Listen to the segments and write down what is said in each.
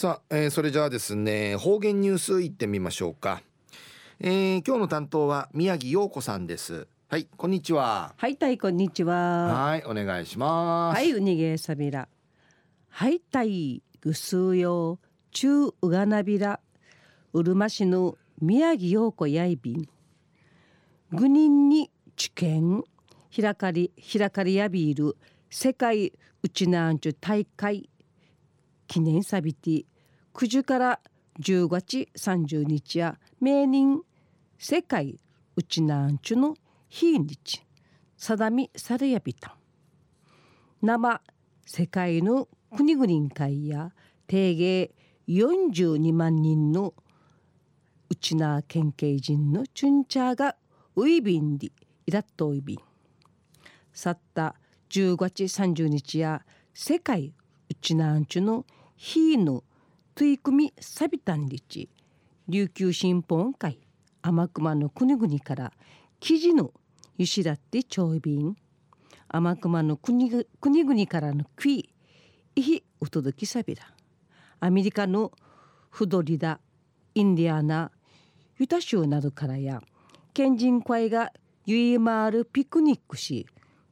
さあ、えー、それじゃあですね方言ニュースいってみましょうか、えー、今日の担当は宮城陽子さんです。はいこんにちは。はいたいこんにちは。はいお願いします。はいうにげさびら。はいたいぐすうよ中うがなびら。うるま市の宮城陽子やいびん。愚人に知見開かり開かりやびる。世界うちなんちゅ大会記念サビティ。9時から10月30日や名人世界うちなんちゅの日。にち定みされやびた生世界の国々会や定芸42万人のうちな県警人のチュンチャーがウイビンディイラットウイビン去った10月30日や世界うちなんちゅの日の取り組みサビタンリチ琉球新報会。天熊の国々から記事のゆしらって長便天熊の国国々からのクイいひお届きさびらアメリカのフドリダインディアナユタ州などからや県人会がゆいまるピクニックし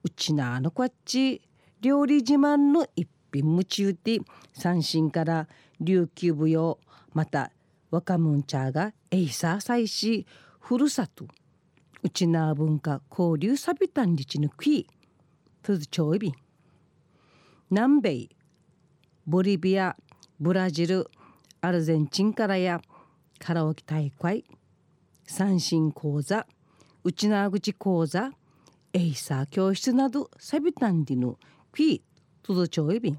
うちなあのこっち料理自慢の一品夢中で三振から琉球舞踊また若者茶がエイサー祭しふるさとうちな文化交流サビタンリチのクイプズチョイビ南米ボリビアブラジルアルゼンチンからやカラオケ大会。三振講座うちな口講座エイサー教室などサビタンディのクイトドチョイビン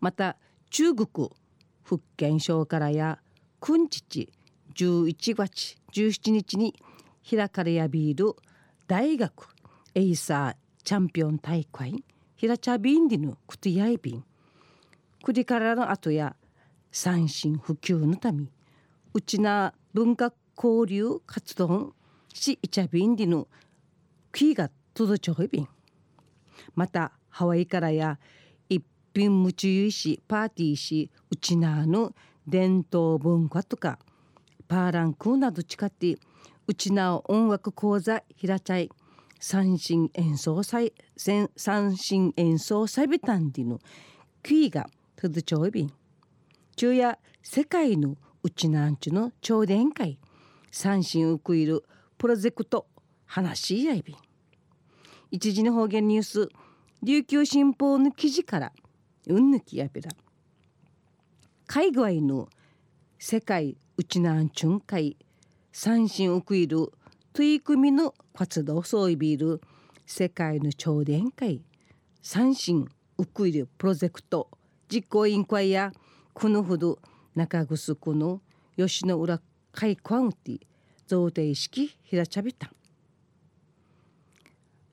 また中国福建省からや君父11月17日に開かれやびる大学エイサーチャンピオン大会ヒラチャビンディのクティアイビンクリからの後や三振普及のためうちな文化交流活動しイチャビンディのキーが届ちょいびんまたハワイからや一品夢中しパーティーしうちなの伝統文化とかパーランクなど誓ってうちな音楽講座ひらちゃい三振演奏祭三振演奏祭ビタンディのキーが届ちょいびん。昼夜世界のうちなんちゅの超電会三振ウクイルプロジェクト話し合いび一時の方言ニュース琉球新報の記事からうんぬきやべら。海外の世界うちなんちゅん会三振ウクイル取り組みの活動そういびる世界の超電会三振ウクイルプロジェクト実行委員会やこのほど中城の吉野浦会カウンティ贈呈式平茶びた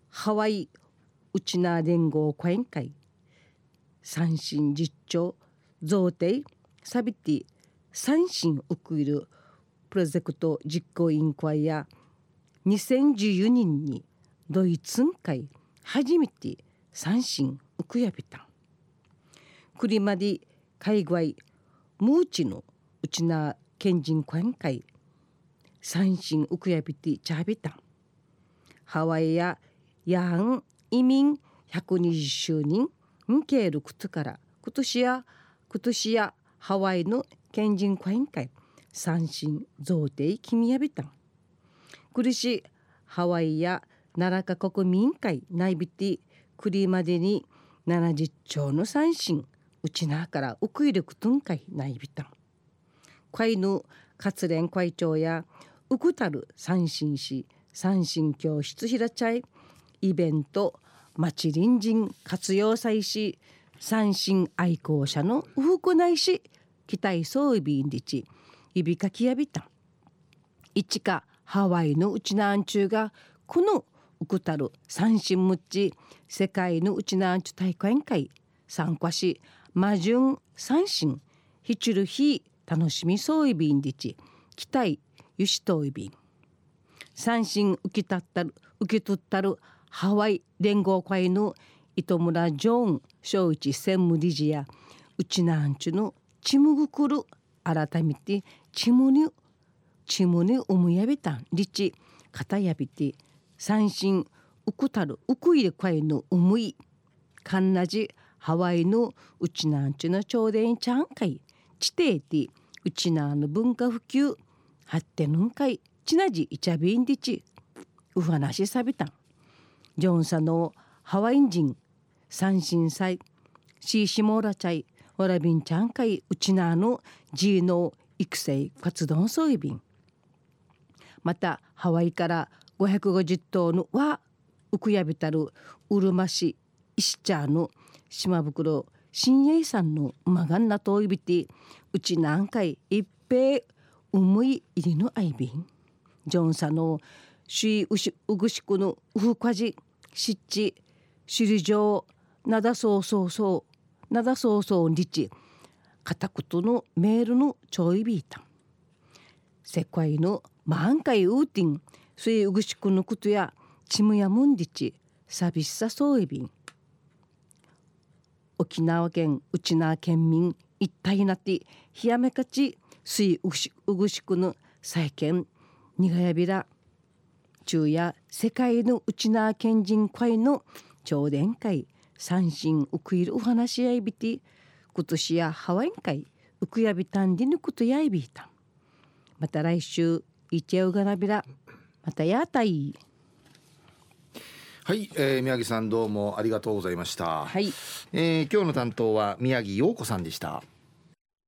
ハワイウチナ連合講演会三振実調贈呈サビティ三振ウクイルプロジェクト実行委員会や2014年にドイツン会初めて三振ウクヤビタンクリマディ海外ムーチのうちな県人講演会三振ウクヤビティチャビタンハワイやヤン移民120周年ンケールクトから今年や今年やハワイの県人講演会三振贈呈君やびたん苦しいハワイや奈良カ国民会内ビティクリまでに70兆の三振うちなからウクイルクトン会内ビタン会の活連会長やウクタル三振し三振教室ひらちゃいイベント町隣人活用祭し三振愛好者のウフないし期待装備んりちいびかきやびた。一かハワイのうちなんちゅうがこのウクタル三振むっち世界のうちなんちゅ大会会参加し魔順三振ひちる日楽しみそういびんりち期待ゆしといびん三振受け取ったる受け取ったるハワイ連合会の糸村ジョーン正一専務理事やうちなんちゅのちむぐくる改めてちむにちむに思いやびたんりちかたやびて三振うくたるうくいれかいの思いかんなじハワイのうちなんちゅの朝殿ちゃんかい地底でうちなの文化普及発展んかいちなじいちゃびんでちう話さびたんジョンサのハワイ人三震災シーシモーラチャイわらびんちゃんかいうちなのジーの育成活動そういびんまたハワイから550頭のはウクヤビタルうるま市石茶の島袋新栄さんのマガンナといびてうち何回一平うむい入りのあいび。んジョンサのしうしうぐしくのうふかじ。しっち首里城なだそうそうそうなだそうそうにちかたくとのメールのちょいびいた世界の満開ウーティンすいうぐしくのことやちむやむんりちさびしさそういびん。沖縄県内縄県民一体なって冷やめかちすいうぐしうぐしくの再建にがやびら中や世界の内縄県人会の朝殿会三振ウクイルお話し合いびて今年やハワイン会ウクヤビタンディヌクとやいびいたまた来週イチェウガナビラまたやたいはい、えー、宮城さんどうもありがとうございました。はい、えー、今日の担当は宮城陽子さんでした。